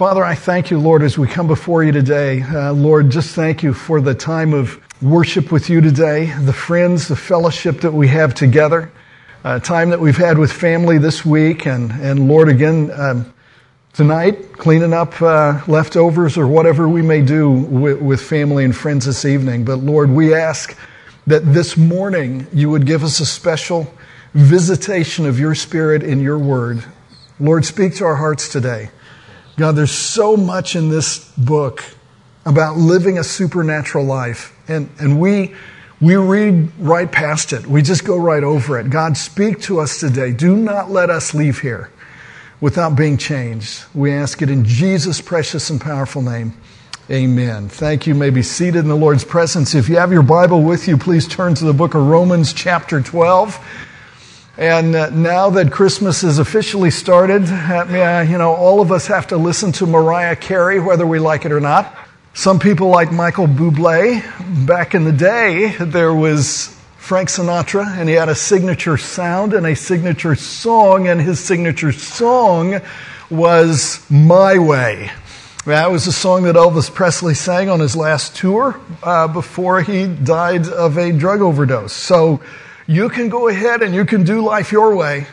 Father, I thank you, Lord, as we come before you today. Uh, Lord, just thank you for the time of worship with you today, the friends, the fellowship that we have together, uh, time that we've had with family this week, and, and Lord, again, um, tonight, cleaning up uh, leftovers or whatever we may do with, with family and friends this evening. But Lord, we ask that this morning you would give us a special visitation of your Spirit in your word. Lord, speak to our hearts today. God, there's so much in this book about living a supernatural life. And, and we, we read right past it. We just go right over it. God, speak to us today. Do not let us leave here without being changed. We ask it in Jesus' precious and powerful name. Amen. Thank you. you may be seated in the Lord's presence. If you have your Bible with you, please turn to the book of Romans, chapter 12. And uh, now that Christmas is officially started, uh, you know, all of us have to listen to Mariah Carey, whether we like it or not. Some people like Michael Bublé. Back in the day, there was Frank Sinatra, and he had a signature sound and a signature song, and his signature song was My Way. That was a song that Elvis Presley sang on his last tour uh, before he died of a drug overdose. So, you can go ahead and you can do life your way,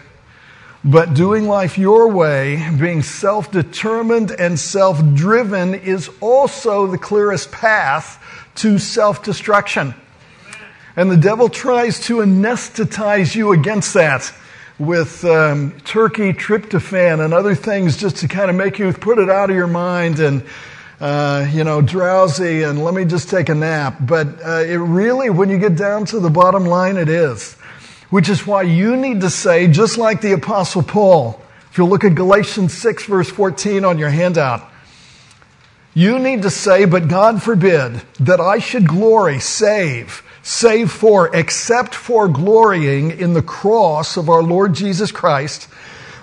but doing life your way, being self determined and self driven, is also the clearest path to self destruction. And the devil tries to anesthetize you against that with um, turkey, tryptophan, and other things just to kind of make you put it out of your mind and uh, you know, drowsy and let me just take a nap. But uh, it really, when you get down to the bottom line, it is. Which is why you need to say, just like the Apostle Paul, if you look at Galatians 6, verse 14 on your handout, you need to say, but God forbid that I should glory, save, save for, except for glorying in the cross of our Lord Jesus Christ,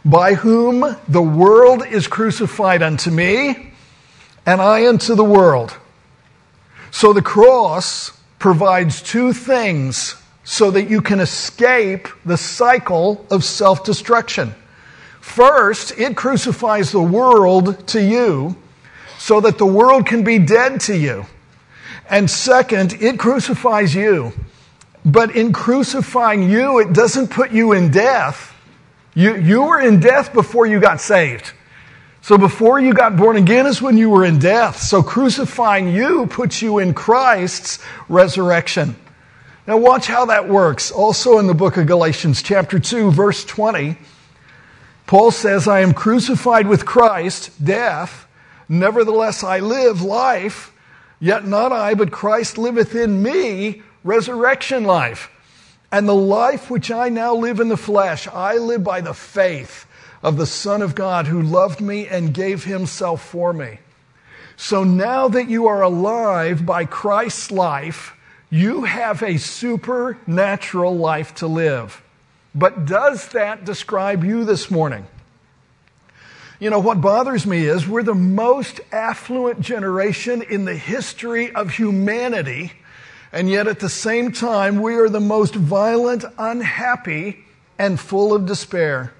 by whom the world is crucified unto me and I unto the world. So the cross provides two things so that you can escape the cycle of self destruction. First, it crucifies the world to you so that the world can be dead to you. And second, it crucifies you. But in crucifying you, it doesn't put you in death. You, you were in death before you got saved. So before you got born again is when you were in death. So crucifying you puts you in Christ's resurrection. Now watch how that works. Also in the book of Galatians chapter 2 verse 20, Paul says, I am crucified with Christ, death. Nevertheless I live life, yet not I, but Christ liveth in me, resurrection life. And the life which I now live in the flesh, I live by the faith of the Son of God who loved me and gave himself for me. So now that you are alive by Christ's life, you have a supernatural life to live. But does that describe you this morning? You know, what bothers me is we're the most affluent generation in the history of humanity, and yet at the same time, we are the most violent, unhappy, and full of despair.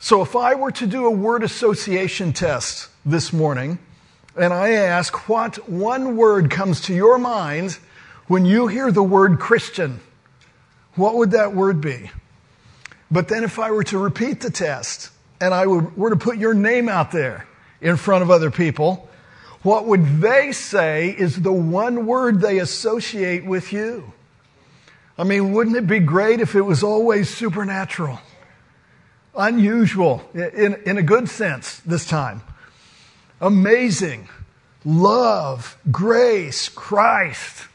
So if I were to do a word association test this morning, and I ask what one word comes to your mind when you hear the word Christian, what would that word be? But then if I were to repeat the test and I were to put your name out there in front of other people, what would they say is the one word they associate with you? I mean, wouldn't it be great if it was always supernatural? Unusual in, in a good sense this time. Amazing. Love, grace, Christ.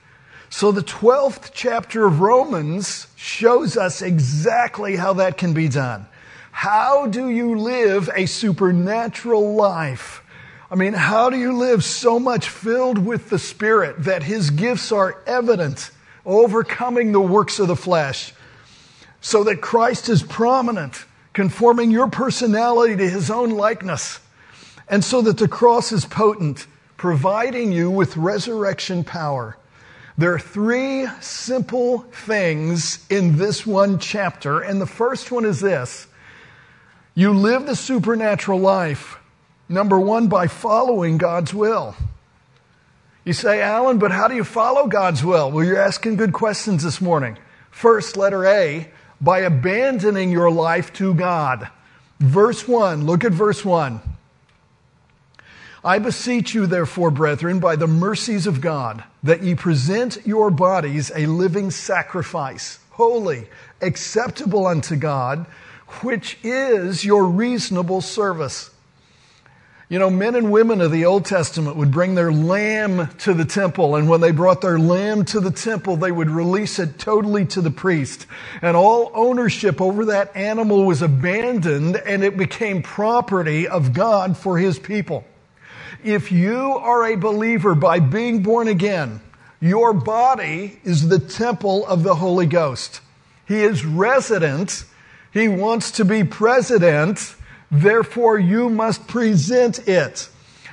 So the 12th chapter of Romans shows us exactly how that can be done. How do you live a supernatural life? I mean, how do you live so much filled with the Spirit that His gifts are evident, overcoming the works of the flesh, so that Christ is prominent conforming your personality to his own likeness, and so that the cross is potent, providing you with resurrection power. There are three simple things in this one chapter, and the first one is this you live the supernatural life Number one, by following God's will. You say, Alan, but how do you follow God's will? Well, you're asking good questions this morning. First, letter A, by abandoning your life to God. Verse 1, look at verse 1. I beseech you, therefore, brethren, by the mercies of God, that ye present your bodies a living sacrifice, holy, acceptable unto God, which is your reasonable service. You know, men and women of the Old Testament would bring their lamb to the temple, and when they brought their lamb to the temple, they would release it totally to the priest. And all ownership over that animal was abandoned, and it became property of God for his people. If you are a believer by being born again, your body is the temple of the Holy Ghost. He is resident. He wants to be president Therefore, you must present it.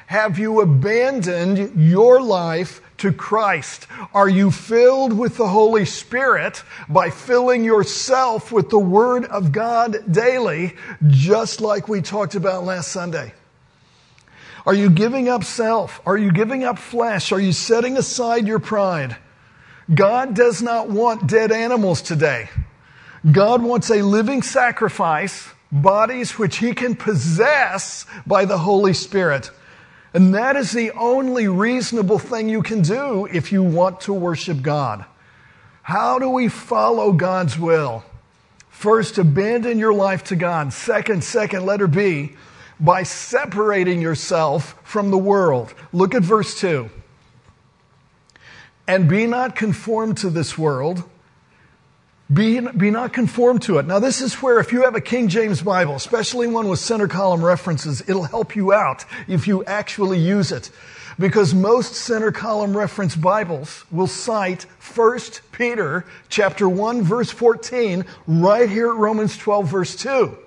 Have you abandoned your life to Christ? Are you filled with the Holy Spirit by filling yourself with the Word of God daily, just like we talked about last Sunday? Are you giving up self? Are you giving up flesh? Are you setting aside your pride? God does not want dead animals today. God wants a living sacrifice bodies which he can possess by the Holy Spirit. And that is the only reasonable thing you can do if you want to worship God. How do we follow God's will? First, abandon your life to God. Second, second, letter B, by separating yourself from the world. Look at verse 2. And be not conformed to this world be, be not conformed to it. Now, this is where, if you have a King James Bible, especially one with center column references, it'll help you out if you actually use it. Because most center column reference Bibles will cite 1 Peter chapter 1 verse 14 right here at Romans 12 verse 2.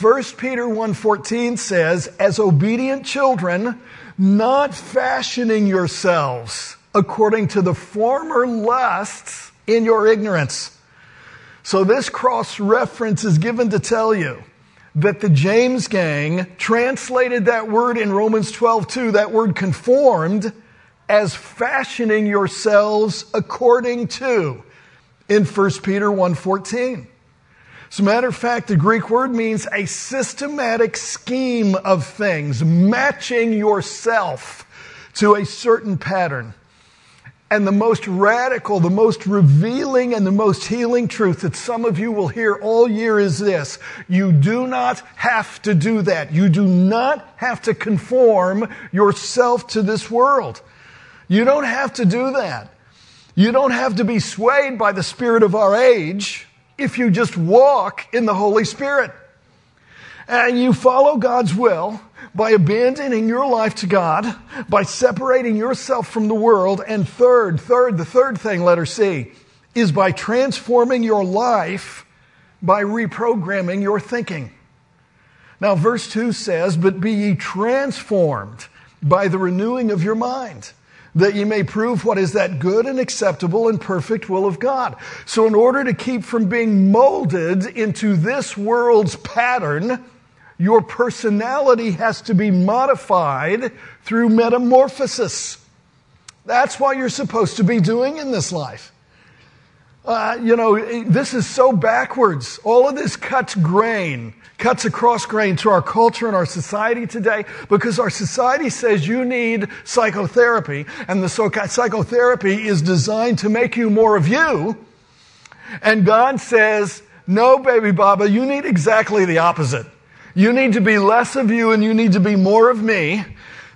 1 Peter 1:14 says, "As obedient children, not fashioning yourselves according to the former lusts in your ignorance. So this cross reference is given to tell you that the James gang translated that word in Romans 12, 2, that word conformed, as fashioning yourselves according to in 1 Peter 1.14. As a matter of fact, the Greek word means a systematic scheme of things, matching yourself to a certain pattern. And the most radical, the most revealing, and the most healing truth that some of you will hear all year is this. You do not have to do that. You do not have to conform yourself to this world. You don't have to do that. You don't have to be swayed by the spirit of our age if you just walk in the Holy Spirit. And you follow God's will by abandoning your life to God, by separating yourself from the world, and third, third, the third thing, letter C, is by transforming your life by reprogramming your thinking. Now, verse 2 says, But be ye transformed by the renewing of your mind, that ye may prove what is that good and acceptable and perfect will of God. So, in order to keep from being molded into this world's pattern, your personality has to be modified through metamorphosis. That's what you're supposed to be doing in this life. Uh, you know, this is so backwards. All of this cuts grain, cuts across grain to our culture and our society today because our society says you need psychotherapy and the psychotherapy is designed to make you more of you. And God says, no, baby Baba, you need exactly the opposite. You need to be less of you and you need to be more of me.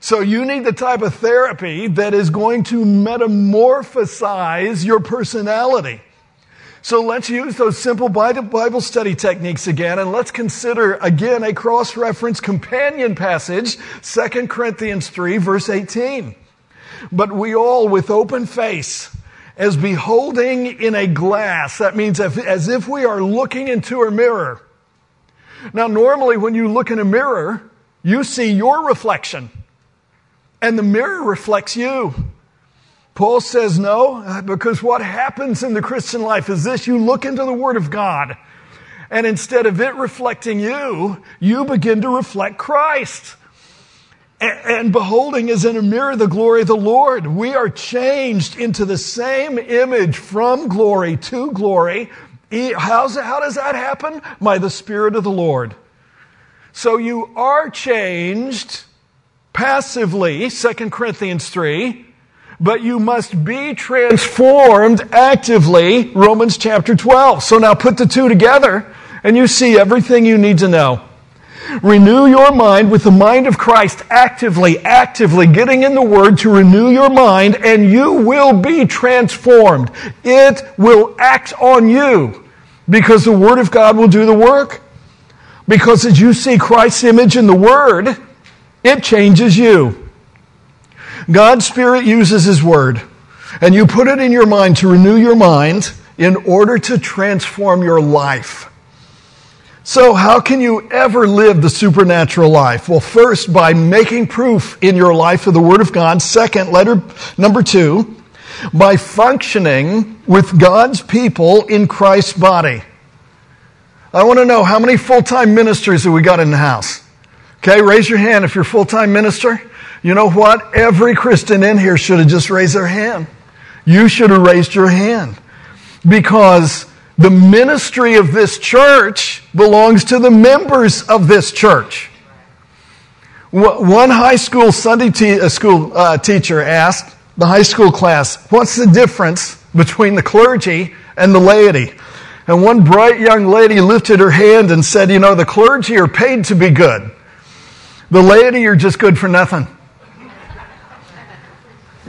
So you need the type of therapy that is going to metamorphosize your personality. So let's use those simple Bible study techniques again and let's consider again a cross-reference companion passage, 2 Corinthians 3 verse 18. But we all with open face, as beholding in a glass, that means as if we are looking into a mirror, now, normally when you look in a mirror, you see your reflection, and the mirror reflects you. Paul says no, uh, because what happens in the Christian life is this you look into the Word of God, and instead of it reflecting you, you begin to reflect Christ. and beholding as in a mirror the glory of the Lord. We are changed into the same image from glory to glory. How's, how does that happen? By the Spirit of the Lord. So you are changed passively, 2 Corinthians 3, but you must be transformed actively, Romans chapter 12. So now put the two together and you see everything you need to know. Renew your mind with the mind of Christ actively, actively getting in the Word to renew your mind, and you will be transformed. It will act on you because the Word of God will do the work. Because as you see Christ's image in the Word, it changes you. God's Spirit uses His Word, and you put it in your mind to renew your mind in order to transform your life. So, how can you ever live the supernatural life? Well, first, by making proof in your life of the Word of God. Second, letter number two, by functioning with God's people in Christ's body. I want to know how many full time ministers have we got in the house? Okay, raise your hand if you're a full time minister. You know what? Every Christian in here should have just raised their hand. You should have raised your hand. Because the ministry of this church belongs to the members of this church. One high school Sunday te- uh, school uh, teacher asked the high school class, What's the difference between the clergy and the laity? And one bright young lady lifted her hand and said, You know, the clergy are paid to be good, the laity are just good for nothing.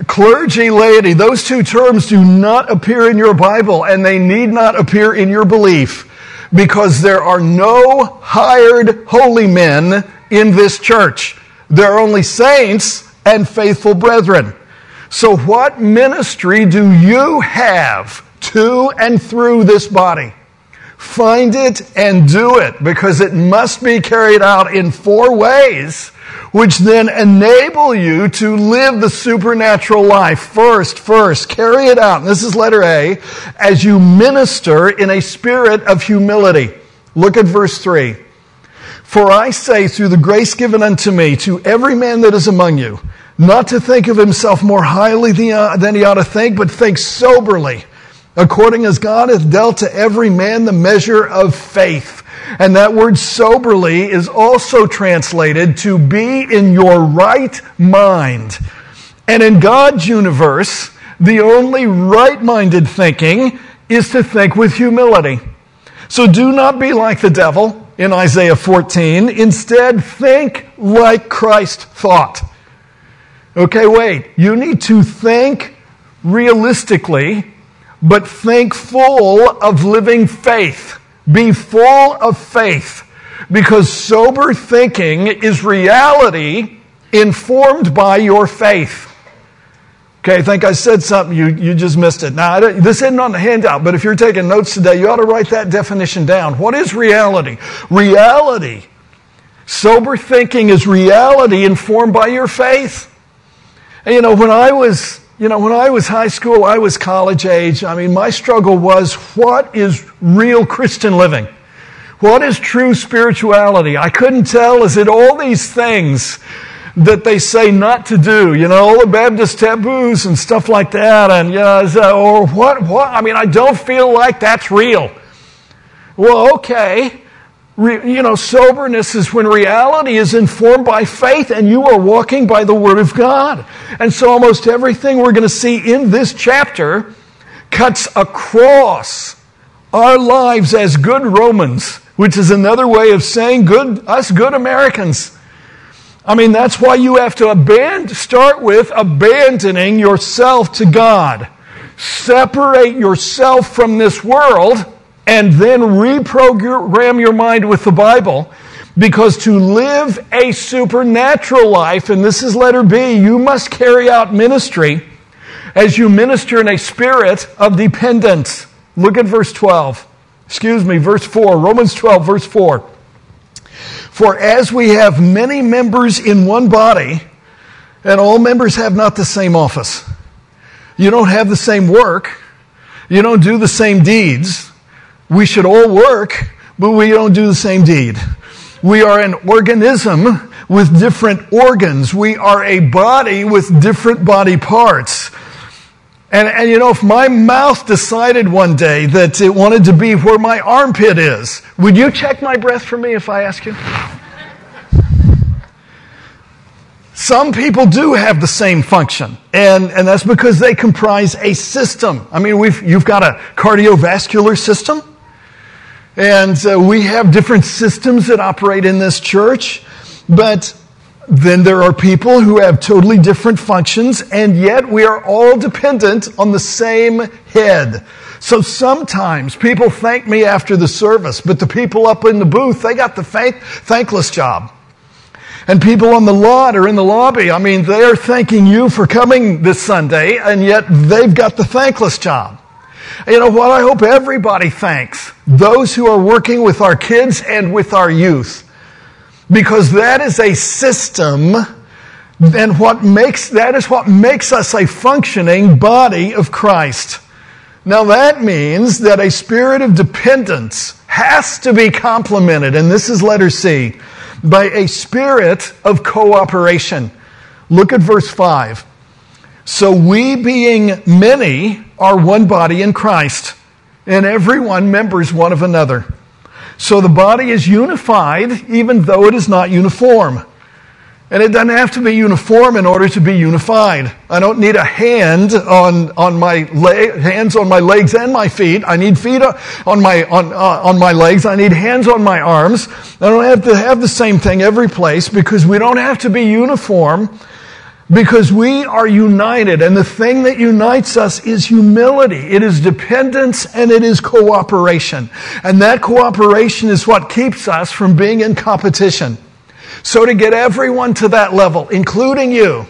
Clergy, laity, those two terms do not appear in your Bible and they need not appear in your belief because there are no hired holy men in this church. There are only saints and faithful brethren. So what ministry do you have to and through this body? Find it and do it because it must be carried out in four ways which then enable you to live the supernatural life. First, first, carry it out. And this is letter A, as you minister in a spirit of humility. Look at verse 3. For I say, through the grace given unto me, to every man that is among you, not to think of himself more highly uh, than he ought to think, but think soberly, according as God hath dealt to every man the measure of faith. And that word soberly is also translated to be in your right mind. And in God's universe, the only right minded thinking is to think with humility. So do not be like the devil in Isaiah 14. Instead, think like Christ thought. Okay, wait. You need to think realistically, but think full of living faith. Be full of faith because sober thinking is reality informed by your faith. Okay, I think I said something, you, you just missed it. Now, this isn't on the handout, but if you're taking notes today, you ought to write that definition down. What is reality? Reality. Sober thinking is reality informed by your faith. And you know, when I was you know, when I was high school, I was college age. I mean, my struggle was what is real Christian living? What is true spirituality? I couldn't tell. Is it all these things that they say not to do? You know, all the Baptist taboos and stuff like that. And, you know, or what, what? I mean, I don't feel like that's real. Well, okay you know, soberness is when reality is informed by faith and you are walking by the Word of God. And so almost everything we're going to see in this chapter cuts across our lives as good Romans, which is another way of saying good, us good Americans. I mean, that's why you have to abandon, start with abandoning yourself to God. Separate yourself from this world and then reprogram your mind with the Bible. Because to live a supernatural life, and this is letter B, you must carry out ministry as you minister in a spirit of dependence. Look at verse 12. Excuse me, verse 4. Romans 12, verse 4. For as we have many members in one body, and all members have not the same office, you don't have the same work, you don't do the same deeds, we should all work, but we don't do the same deed. We are an organism, with different organs. We are a body with different body parts. And, and you know, if my mouth decided one day that it wanted to be where my armpit is, would you check my breath for me if I ask you? Some people do have the same function, and, and that's because they comprise a system. I mean, we've, you've got a cardiovascular system, and uh, we have different systems that operate in this church, but then there are people who have totally different functions, and yet we are all dependent on the same head. So sometimes people thank me after the service, but the people up in the booth, they got the thank, thankless job. And people on the lot or in the lobby, I mean, they're thanking you for coming this Sunday, and yet they've got the thankless job. You know what? I hope everybody thanks those who are working with our kids and with our youth. Because that is a system, and what makes, that is what makes us a functioning body of Christ. Now that means that a spirit of dependence has to be complemented, and this is letter C by a spirit of cooperation. Look at verse 5. So we, being many, are one body in Christ, and everyone members one of another. So the body is unified, even though it is not uniform. And it doesn't have to be uniform in order to be unified. I don't need a hand on, on my hands on my legs and my feet. I need feet on my, on, uh, on my legs. I need hands on my arms. I don't have to have the same thing every place because we don't have to be uniform because we are united. And the thing that unites us is humility. It is dependence and it is cooperation. And that cooperation is what keeps us from being in competition. So to get everyone to that level, including you,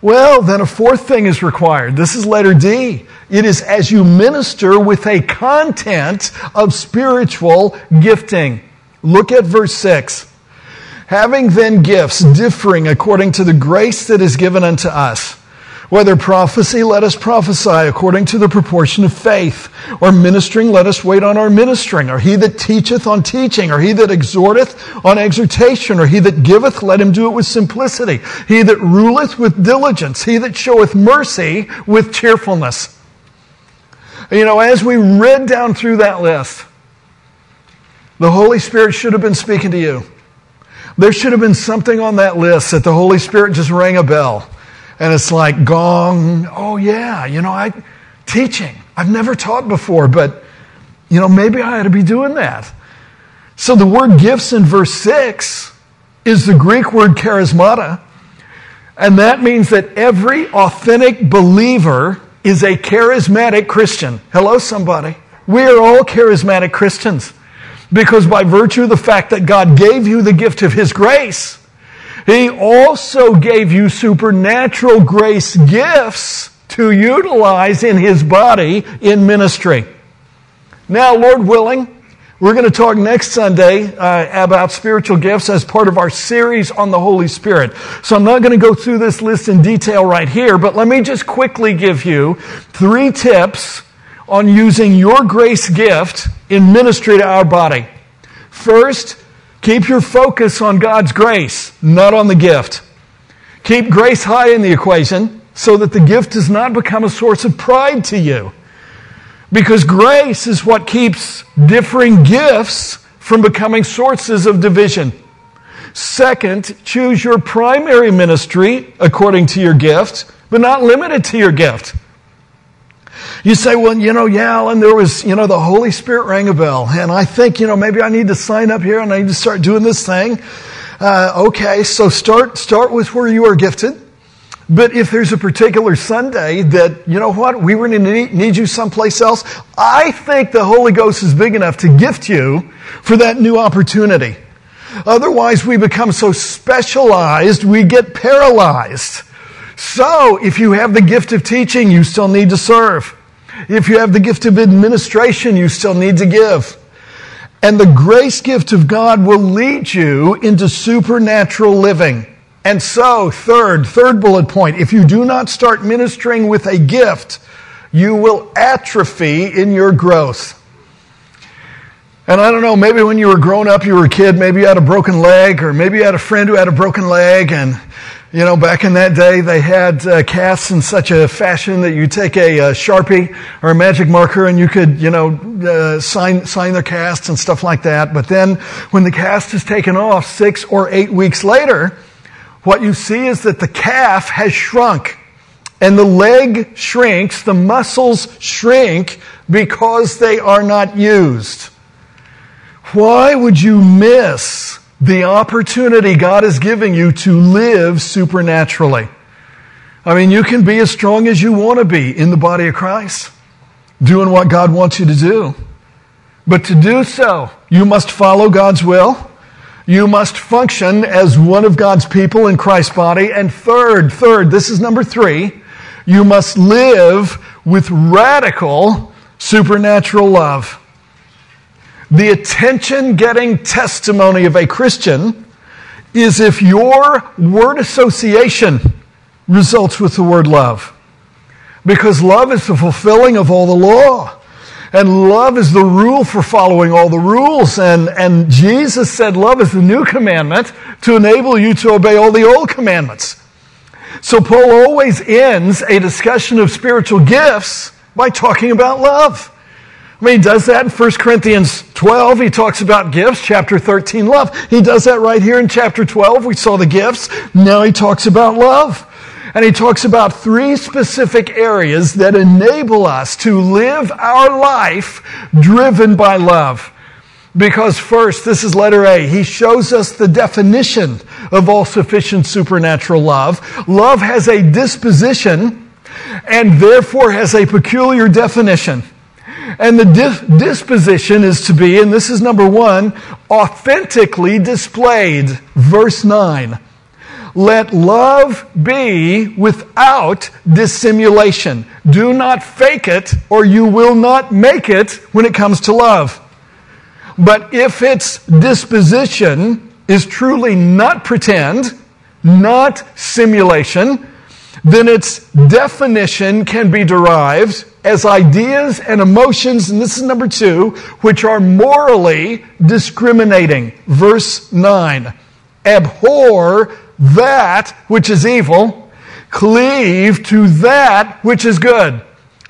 well, then a fourth thing is required. This is letter D. It is as you minister with a content of spiritual gifting. Look at verse 6. Having then gifts differing according to the grace that is given unto us whether prophecy, let us prophesy according to the proportion of faith. Or ministering, let us wait on our ministering. Or he that teacheth on teaching. Or he that exhorteth on exhortation. Or he that giveth, let him do it with simplicity. He that ruleth with diligence. He that showeth mercy with cheerfulness. You know, as we read down through that list, the Holy Spirit should have been speaking to you. There should have been something on that list that the Holy Spirit just rang a bell and it's like gong. Oh yeah, you know, I teaching. I've never taught before, but you know, maybe I ought to be doing that. So the word gifts in verse 6 is the Greek word charismata, and that means that every authentic believer is a charismatic Christian. Hello, somebody. We are all charismatic Christians because by virtue of the fact that God gave you the gift of His grace, he also gave you supernatural grace gifts to utilize in His body in ministry. Now, Lord willing, we're going to talk next Sunday uh, about spiritual gifts as part of our series on the Holy Spirit. So I'm not going to go through this list in detail right here, but let me just quickly give you three tips on using your grace gift in ministry to our body. First, Keep your focus on God's grace, not on the gift. Keep grace high in the equation so that the gift does not become a source of pride to you. Because grace is what keeps differing gifts from becoming sources of division. Second, choose your primary ministry according to your gift, but not limited to your gift. You say, well, you know, yeah, and there was, you know, the Holy Spirit rang a bell. And I think, you know, maybe I need to sign up here and I need to start doing this thing. Uh, okay, so start, start with where you are gifted. But if there's a particular Sunday that, you know what, we were going to need you someplace else, I think the Holy Ghost is big enough to gift you for that new opportunity. Otherwise, we become so specialized, we get paralyzed. So, if you have the gift of teaching, you still need to serve. If you have the gift of administration, you still need to give. And the grace gift of God will lead you into supernatural living. And so, third, third bullet point, if you do not start ministering with a gift, you will atrophy in your growth. And I don't know, maybe when you were growing up, you were a kid, maybe you had a broken leg, or maybe you had a friend who had a broken leg, and you know, back in that day, they had uh, casts in such a fashion that you take a, a, sharpie or a magic marker and you could, you know, uh, sign sign their casts and stuff like that. But then, when the cast is taken off six or eight weeks later, what you see is that the calf has shrunk, and the leg shrinks, the muscles shrink because they are not used. Why would you miss the opportunity God is giving you to live supernaturally? I mean, you can be as strong as you want to be in the body of Christ, doing what God wants you to do. But to do so, you must follow God's will. You must function as one of God's people in Christ's body. And third, third, this is number three, you must live with radical supernatural love. The attention getting testimony of a Christian is if your word association results with the word love. Because love is the fulfilling of all the law. And love is the rule for following all the rules. And, and Jesus said love is the new commandment to enable you to obey all the old commandments. So Paul always ends a discussion of spiritual gifts by talking about love. I mean, he does that in 1 Corinthians 12. He talks about gifts. Chapter 13, love. He does that right here in chapter 12. We saw the gifts. Now he talks about love. And he talks about three specific areas that enable us to live our life driven by love. Because first, this is letter A. He shows us the definition of all sufficient supernatural love. Love has a disposition and therefore has a peculiar definition. And the dis- disposition is to be, and this is number one, authentically displayed. Verse 9. Let love be without dissimulation. Do not fake it, or you will not make it when it comes to love. But if its disposition is truly not pretend, not simulation, then its definition can be derived as ideas and emotions, and this is number two, which are morally discriminating. Verse 9. Abhor that which is evil, cleave to that which is good.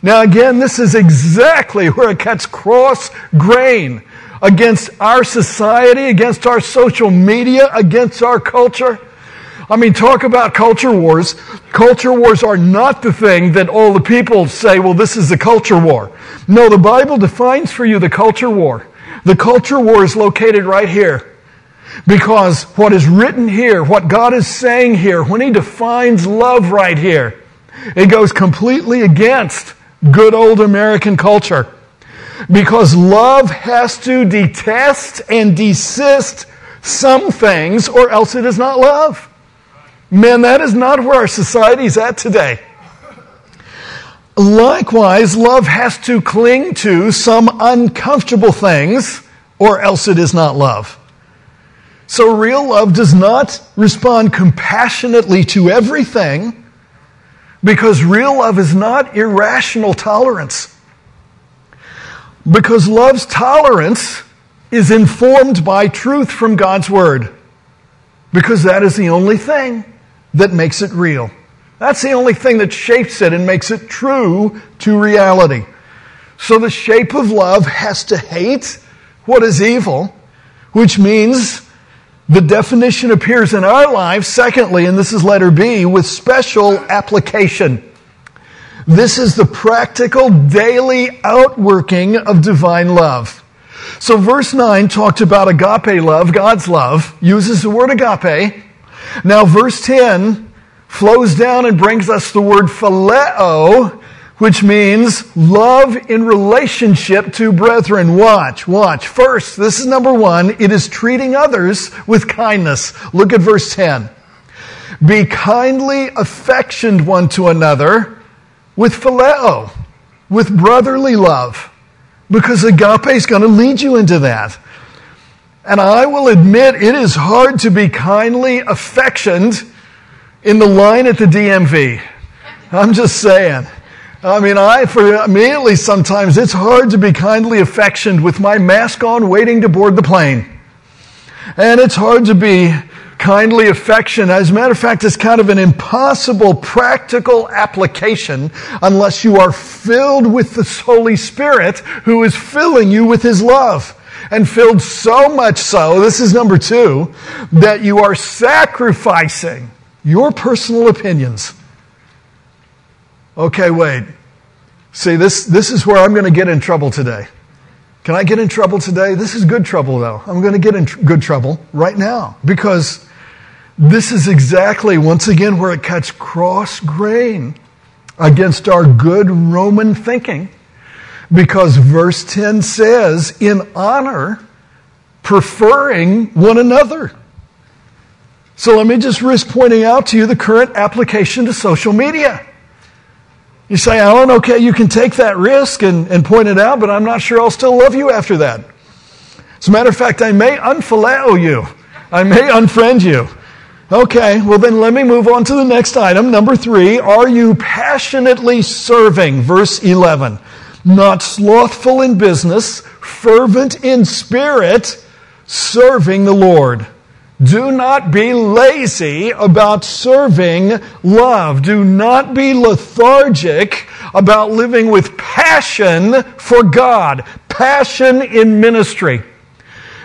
Now, again, this is exactly where it cuts cross grain against our society, against our social media, against our culture. I mean, talk about culture wars. Culture wars are not the thing that all the people say, well, this is the culture war. No, the Bible defines for you the culture war. The culture war is located right here. Because what is written here, what God is saying here, when He defines love right here, it goes completely against good old American culture. Because love has to detest and desist some things, or else it is not love. Man, that is not where our society is at today. Likewise, love has to cling to some uncomfortable things, or else it is not love. So, real love does not respond compassionately to everything because real love is not irrational tolerance. Because love's tolerance is informed by truth from God's Word. Because that is the only thing that makes it real. That's the only thing that shapes it and makes it true to reality. So the shape of love has to hate what is evil, which means the definition appears in our lives, secondly, and this is letter B, with special application. This is the practical daily outworking of divine love. So verse 9 talked about agape love, God's love, uses the word agape, now, verse 10 flows down and brings us the word phileo, which means love in relationship to brethren. Watch, watch. First, this is number one. It is treating others with kindness. Look at verse 10. Be kindly affectioned one to another with phileo, with brotherly love, because agape is going to lead you into that. And I will admit it is hard to be kindly affectioned in the line at the DMV. I'm just saying. I mean, I, for me at least sometimes, it's hard to be kindly affectioned with my mask on waiting to board the plane. And it's hard to be kindly affection. As a matter of fact, it's kind of an impossible practical application unless you are filled with the Holy Spirit who is filling you with His love. And filled so much so, this is number two, that you are sacrificing your personal opinions. Okay, wait. See, this, this is where I'm going to get in trouble today. Can I get in trouble today? This is good trouble, though. I'm going to get in tr- good trouble right now because this is exactly, once again, where it cuts cross grain against our good Roman thinking. Because verse 10 says, in honor, preferring one another. So let me just risk pointing out to you the current application to social media. You say, Alan, okay, you can take that risk and, and point it out, but I'm not sure I'll still love you after that. As a matter of fact, I may unphileo you. I may unfriend you. Okay, well then let me move on to the next item. Number three, are you passionately serving? Verse 11. Not slothful in business, fervent in spirit, serving the Lord. Do not be lazy about serving love. Do not be lethargic about living with passion for God, passion in ministry.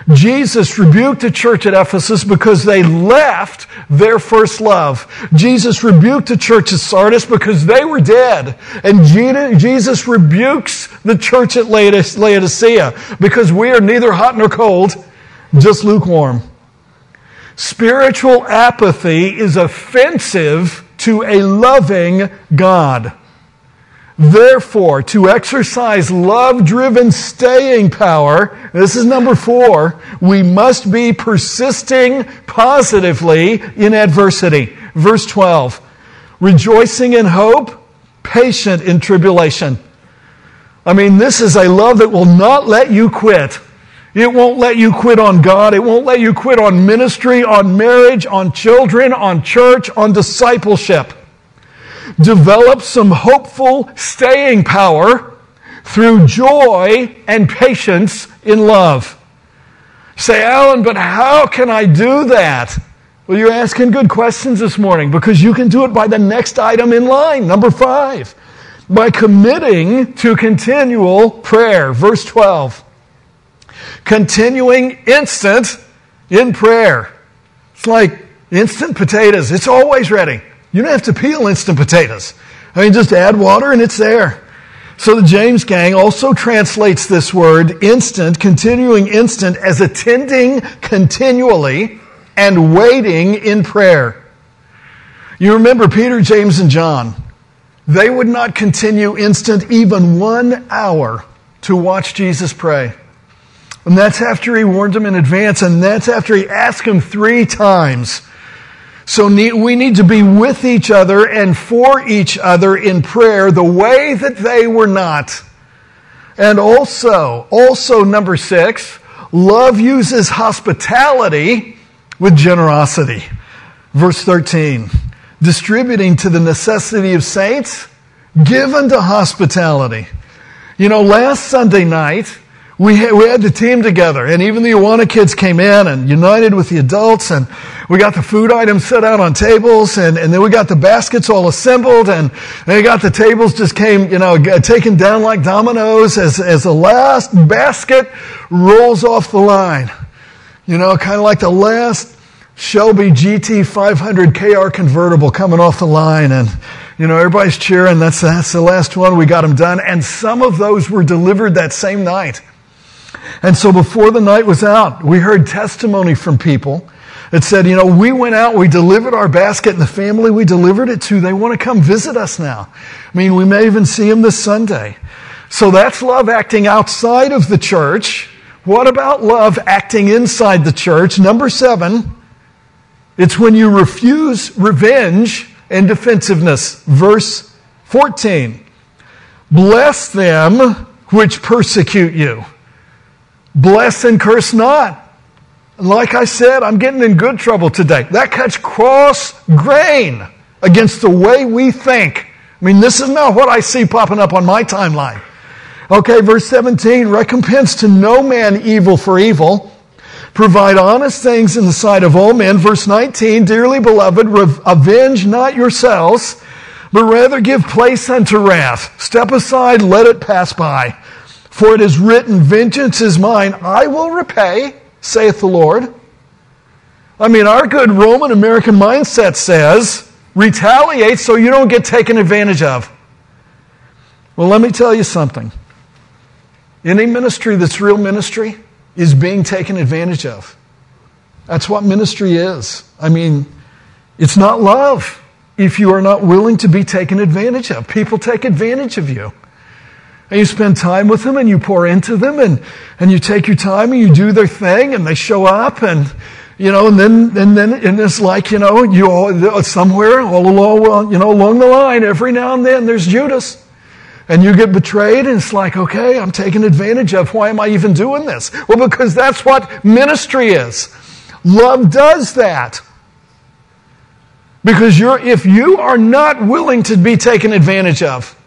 Jesus rebuked the church at Ephesus because they left their first love. Jesus rebuked the church at Sardis because they were dead. And Jesus rebukes the church at Laodicea because we are neither hot nor cold, just lukewarm. Spiritual apathy is offensive to a loving God. Therefore, to exercise love driven staying power, this is number four, we must be persisting positively in adversity. Verse 12, rejoicing in hope, patient in tribulation. I mean, this is a love that will not let you quit. It won't let you quit on God. It won't let you quit on ministry, on marriage, on children, on church, on discipleship develop some hopeful staying power through joy and patience in love. Say, Alan, but how can I do that? Well, you're asking good questions this morning because you can do it by the next item in line, number five, by committing to continual prayer. Verse 12. Continuing instant in prayer. It's like instant potatoes, it's always ready. You don't have to peel instant potatoes. I mean, just add water and it's there. So the James gang also translates this word instant, continuing instant, as attending continually and waiting in prayer. You remember Peter, James, and John. They would not continue instant even one hour to watch Jesus pray. And that's after he warned them in advance, and that's after he asked them three times so we need to be with each other and for each other in prayer the way that they were not. And also, also number six, love uses hospitality with generosity. Verse 13, distributing to the necessity of saints, given to hospitality. You know, last Sunday night, we had, we had the team together, and even the Awana kids came in and united with the adults, and we got the food items set out on tables, and, and then we got the baskets all assembled, and they got the tables just came, you know, taken down like dominoes as, as the last basket rolls off the line. You know, kind of like the last Shelby GT 500 KR convertible coming off the line, and you know, everybody's cheering. That's, that's the last one. We got them done. And some of those were delivered that same night. And so before the night was out, we heard testimony from people that said, you know, we went out, we delivered our basket, and the family we delivered it to, they want to come visit us now. I mean, we may even see them this Sunday. So that's love acting outside of the church. What about love acting inside the church? Number seven, it's when you refuse revenge and defensiveness. Verse 14. Bless them which persecute you. Bless and curse not. Like I said, I'm getting in good trouble today. That cuts cross grain against the way we think I mean, this is not what I see popping up on my timeline. Okay, verse 17, recompense to no man evil for evil. Provide honest things in the sight of all men. Verse 19, dearly beloved, avenge not yourselves, but rather give place unto wrath. Step aside, let it pass by. For it is written, vengeance is mine, I will repay, saith the Lord. I mean, our good Roman American mindset says, retaliate so you don't get taken advantage of. Well, let me tell you something. Any ministry that's real ministry is being taken advantage of. That's what ministry is. I mean, it's not love if you are not willing to be taken advantage of. People take advantage of you. And you spend time with them and you pour into them and, and you take your time and you do their thing and they show up and you know, and then, and then, and it's like, you know, you all, somewhere all along, you know, along the line, every now and then there's Judas. And you get betrayed and it's like, okay, I'm taken advantage of. Why am I even doing this? Well, because that's what ministry is. Love does that. Because you're, if you are not willing to be taken advantage of,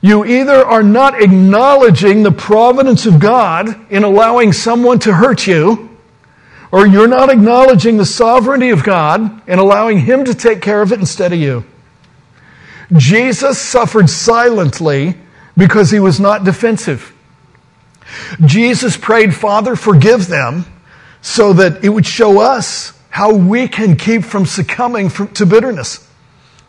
you either are not acknowledging the providence of God in allowing someone to hurt you, or you're not acknowledging the sovereignty of God and allowing Him to take care of it instead of you. Jesus suffered silently because he was not defensive. Jesus prayed, Father, forgive them, so that it would show us how we can keep from succumbing to bitterness.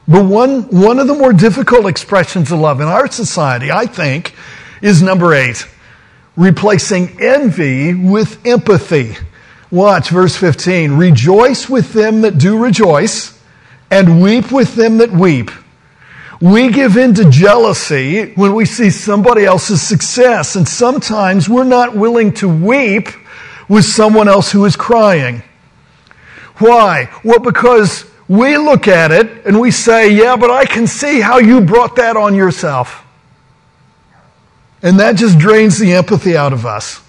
But one, one of the more difficult expressions of love in our society, I think, is number eight replacing envy with empathy. Watch verse 15. Rejoice with them that do rejoice, and weep with them that weep. We give in to jealousy when we see somebody else's success, and sometimes we're not willing to weep with someone else who is crying. Why? Well, because we look at it and we say, yeah, but I can see how you brought that on yourself. And that just drains the empathy out of us.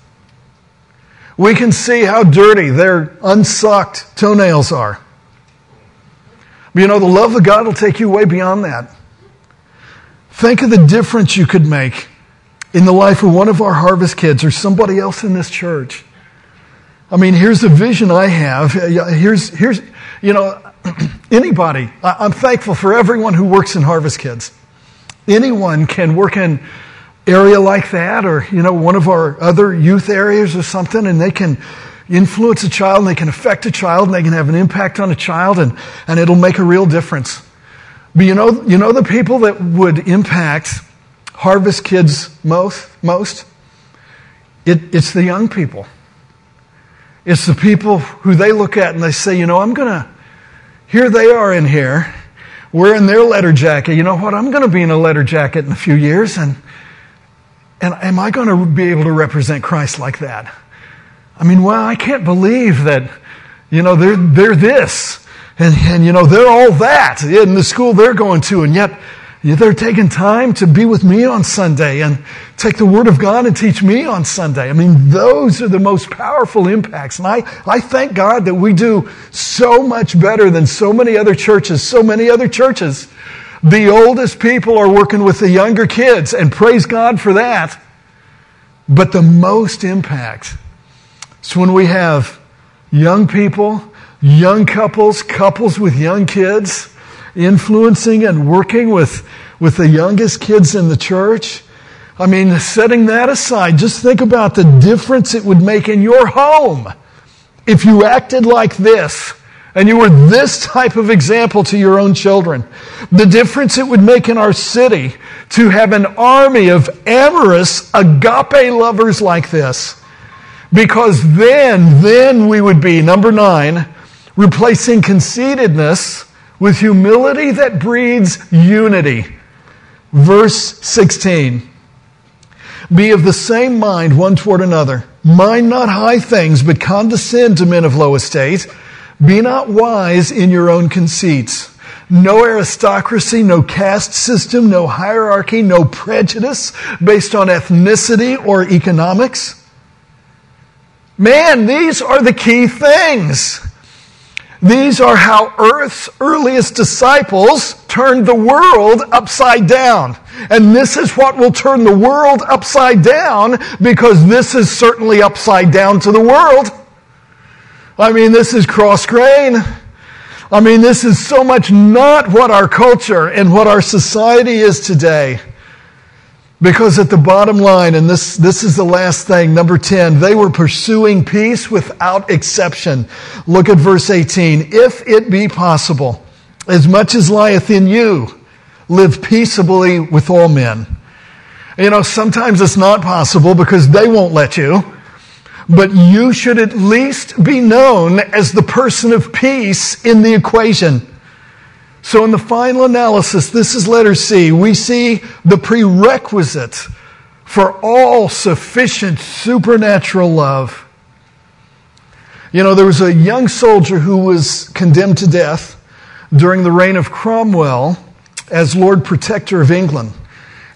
We can see how dirty their unsucked toenails are. But you know, the love of God will take you way beyond that. Think of the difference you could make in the life of one of our harvest kids or somebody else in this church. I mean, here's a vision I have. Uh, here's, here's, you know, anybody. I'm thankful for everyone who works in Harvest Kids. Anyone can work in area like that or, you know, one of our other youth areas or something and they can influence a child and they can affect a child and they can have an impact on a child and, and it'll make a real difference. But you know, you know the people that would impact harvest kids most, most? It, it's the young people. It's the people who they look at and they say, you know, I'm gonna, here they are in here, wearing their letter jacket. You know what? I'm gonna be in a letter jacket in a few years and, and am I going to be able to represent Christ like that? I mean, well, I can't believe that, you know, they're, they're this. And, and, you know, they're all that in the school they're going to. And yet, they're taking time to be with me on Sunday and take the Word of God and teach me on Sunday. I mean, those are the most powerful impacts. And I, I thank God that we do so much better than so many other churches, so many other churches the oldest people are working with the younger kids, and praise God for that. But the most impact is when we have young people, young couples, couples with young kids, influencing and working with, with the youngest kids in the church. I mean, setting that aside, just think about the difference it would make in your home if you acted like this and you were this type of example to your own children. The difference it would make in our city to have an army of amorous agape lovers like this. Because then, then we would be, number nine, replacing conceitedness with humility that breeds unity. Verse 16. Be of the same mind one toward another. Mind not high things, but condescend to men of low estate be not wise in your own conceits. No aristocracy, no caste system, no hierarchy, no prejudice based on ethnicity or economics. Man, these are the key things. These are how Earth's earliest disciples turned the world upside down. And this is what will turn the world upside down because this is certainly upside down to the world. I mean, this is cross grain. I mean, this is so much not what our culture and what our society is today. Because at the bottom line, and this, this is the last thing, number 10, they were pursuing peace without exception. Look at verse 18. If it be possible, as much as lieth in you, live peaceably with all men. You know, sometimes it's not possible because they won't let you, but you should at least be known as the person of peace in the equation. So, in the final analysis, this is letter C. We see the prerequisite for all sufficient supernatural love. You know, there was a young soldier who was condemned to death during the reign of Cromwell as Lord Protector of England.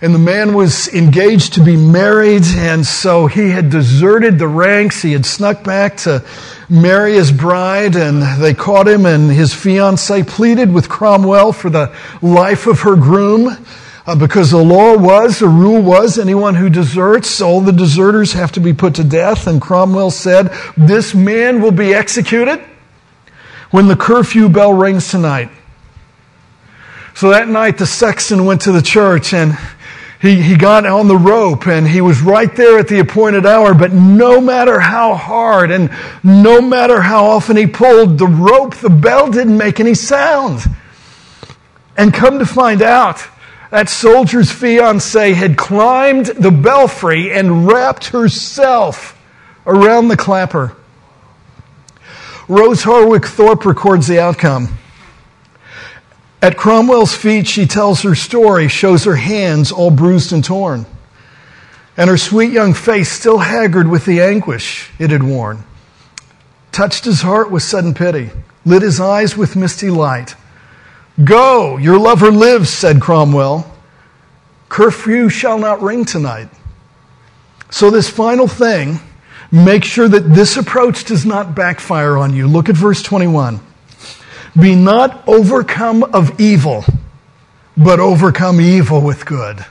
And the man was engaged to be married, and so he had deserted the ranks. He had snuck back to marry his bride, and they caught him, and his fiancee pleaded with Cromwell for the life of her groom. Uh, because the law was, the rule was, anyone who deserts, all the deserters have to be put to death. And Cromwell said, This man will be executed when the curfew bell rings tonight. So that night, the sexton went to the church and he, he got on the rope and he was right there at the appointed hour, but no matter how hard and no matter how often he pulled the rope, the bell didn't make any sound. And come to find out, that soldier's fiancee had climbed the belfry and wrapped herself around the clapper. Rose Hartwick Thorpe records the outcome. At Cromwell's feet, she tells her story, shows her hands all bruised and torn, and her sweet young face still haggard with the anguish it had worn. Touched his heart with sudden pity, lit his eyes with misty light. Go, your lover lives, said Cromwell. Curfew shall not ring tonight. So, this final thing, make sure that this approach does not backfire on you. Look at verse 21. Be not overcome of evil, but overcome evil with good.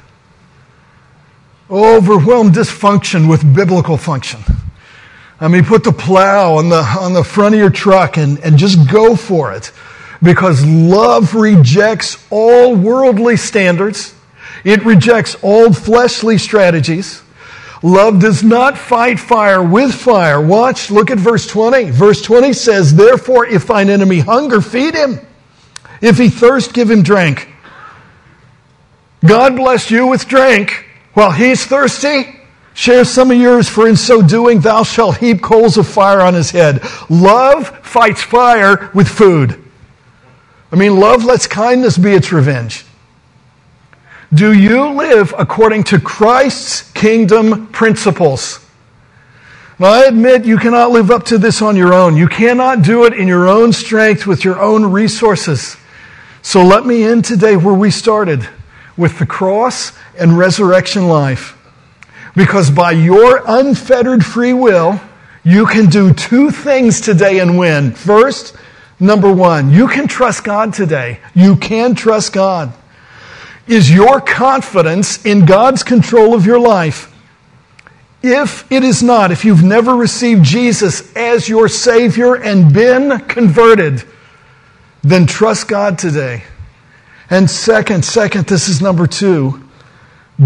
Overwhelm dysfunction with biblical function. I mean, put the plow on the, on the front of your truck and, and just go for it. Because love rejects all worldly standards. It rejects all fleshly strategies. Love does not fight fire with fire. Watch, look at verse 20. Verse 20 says, Therefore, if thine enemy hunger, feed him. If he thirst, give him drink. God bless you with drink while he's thirsty. Share some of yours, for in so doing, thou shalt heap coals of fire on his head. Love fights fire with food. I mean, love lets kindness be its revenge. Do you live according to Christ's kingdom principles? Now, I admit you cannot live up to this on your own. You cannot do it in your own strength with your own resources. So let me end today where we started with the cross and resurrection life. Because by your unfettered free will, you can do two things today and win. First, number one, you can trust God today. You can trust God is your confidence in God's control of your life. If it is not, if you've never received Jesus as your Savior and been converted, then trust God today. And second, second, this is number two.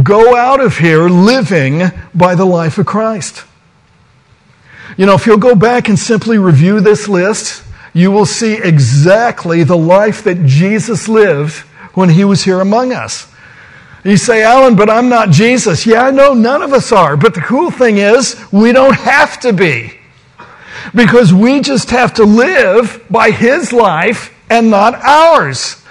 Go out of here living by the life of Christ. You know, if you'll go back and simply review this list, you will see exactly the life that Jesus lived when he was here among us. You say, Alan, but I'm not Jesus. Yeah, I know none of us are. But the cool thing is, we don't have to be. Because we just have to live by his life and not ours.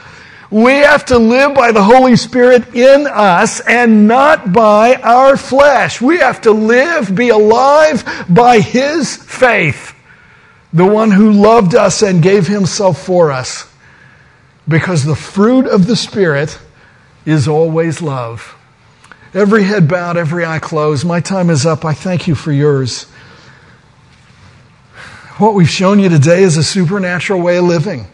We have to live by the Holy Spirit in us and not by our flesh. We have to live, be alive by His faith. The one who loved us and gave Himself for us because the fruit of the Spirit is always love. Every head bowed, every eye closed. My time is up. I thank you for yours. What we've shown you today is a supernatural way of living.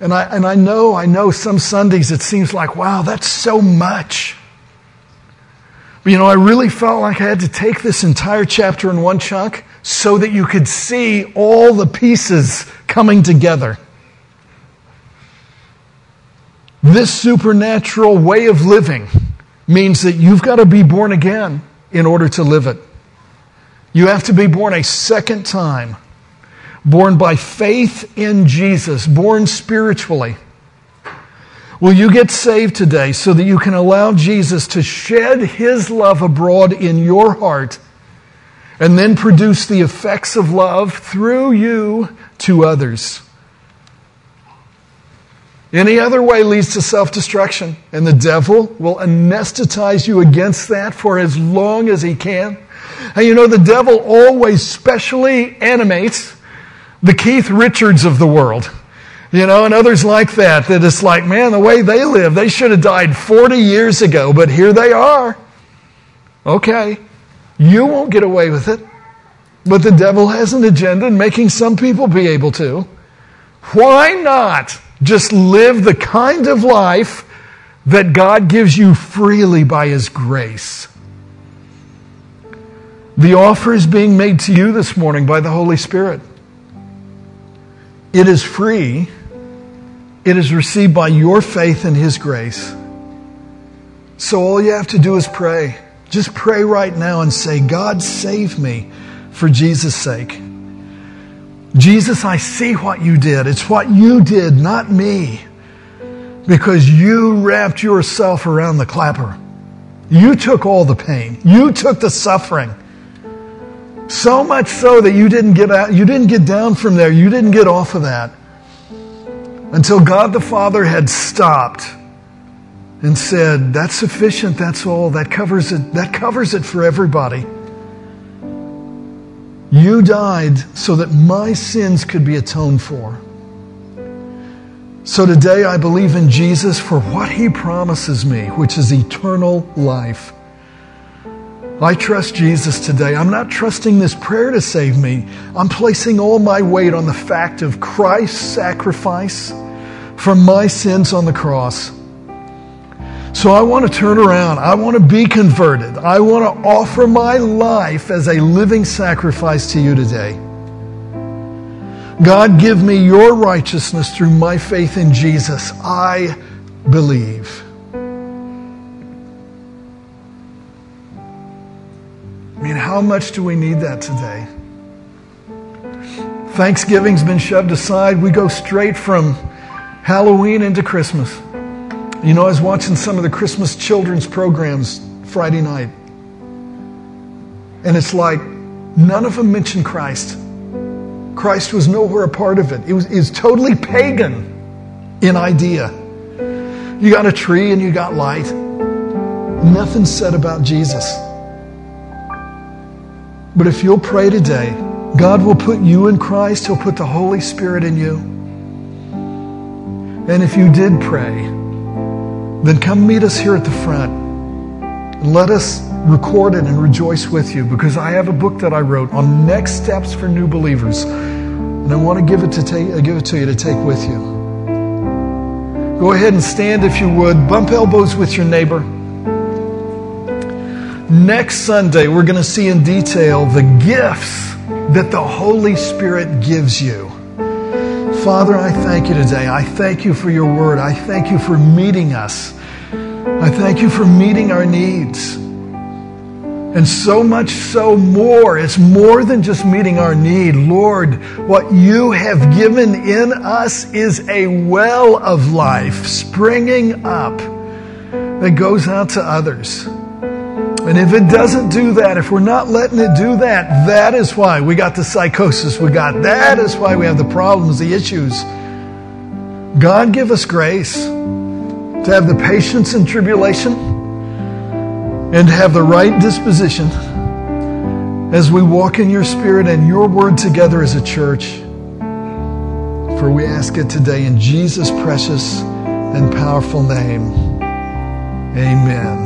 And I, and I know, I know some Sundays it seems like, wow, that's so much. But you know, I really felt like I had to take this entire chapter in one chunk so that you could see all the pieces coming together. This supernatural way of living means that you've got to be born again in order to live it. You have to be born a second time born by faith in Jesus, born spiritually. Will you get saved today so that you can allow Jesus to shed his love abroad in your heart and then produce the effects of love through you to others? Any other way leads to self destruction, and the devil will anesthetize you against that for as long as he can. And you know, the devil always specially animates the Keith Richards of the world. You know, and others like that, that it's like, man, the way they live, they should have died 40 years ago, but here they are. Okay, you won't get away with it, but the devil has an agenda in making some people be able to. Why not just live the kind of life that God gives you freely by His grace? The offer is being made to you this morning by the Holy Spirit. It is free. It is received by your faith in His grace. So all you have to do is pray. Just pray right now and say, God, save me for Jesus' sake. Jesus, I see what you did. It's what you did, not me. Because you wrapped yourself around the clapper. You took all the pain. You took the suffering. So much so that you didn't get out, you didn't get down from there, you didn't get off of that until God the Father had stopped and said, That's sufficient, that's all, that covers it, that covers it for everybody. You died so that my sins could be atoned for. So today I believe in Jesus for what he promises me, which is eternal life. I trust Jesus today. I'm not trusting this prayer to save me. I'm placing all my weight on the fact of Christ's sacrifice for my sins on the cross. So I want to turn around. I want to be converted. I want to offer my life as a living sacrifice to you today. God, give me your righteousness through my faith in Jesus. I believe. I mean, how much do we need that today? Thanksgiving's been shoved aside. We go straight from Halloween into Christmas. You know, I was watching some of the Christmas children's programs Friday night. And it's like none of them mention Christ. Christ was nowhere a part of it. It was, it was totally pagan in idea. You got a tree and you got light. Nothing said about Jesus. But if you'll pray today, God will put you in Christ, He'll put the Holy Spirit in you. And if you did pray, then come meet us here at the front. And let us record it and rejoice with you because I have a book that I wrote on next steps for new believers. And I want to give it to, uh, give it to you to take with you. Go ahead and stand if you would. Bump elbows with your neighbor. Next Sunday, we're going to see in detail the gifts that the Holy Spirit gives you. Father, I thank you today. I thank you for your word. I thank you for meeting us. I thank you for meeting our needs. And so much so more. It's more than just meeting our need. Lord, what you have given in us is a well of life springing up that goes out to others. And if it doesn't do that, if we're not letting it do that, that is why we got the psychosis we got. That is why we have the problems, the issues. God give us grace to have the patience in tribulation and to have the right disposition as we walk in your spirit and your word together as a church. For we ask it today in Jesus' precious and powerful name. Amen.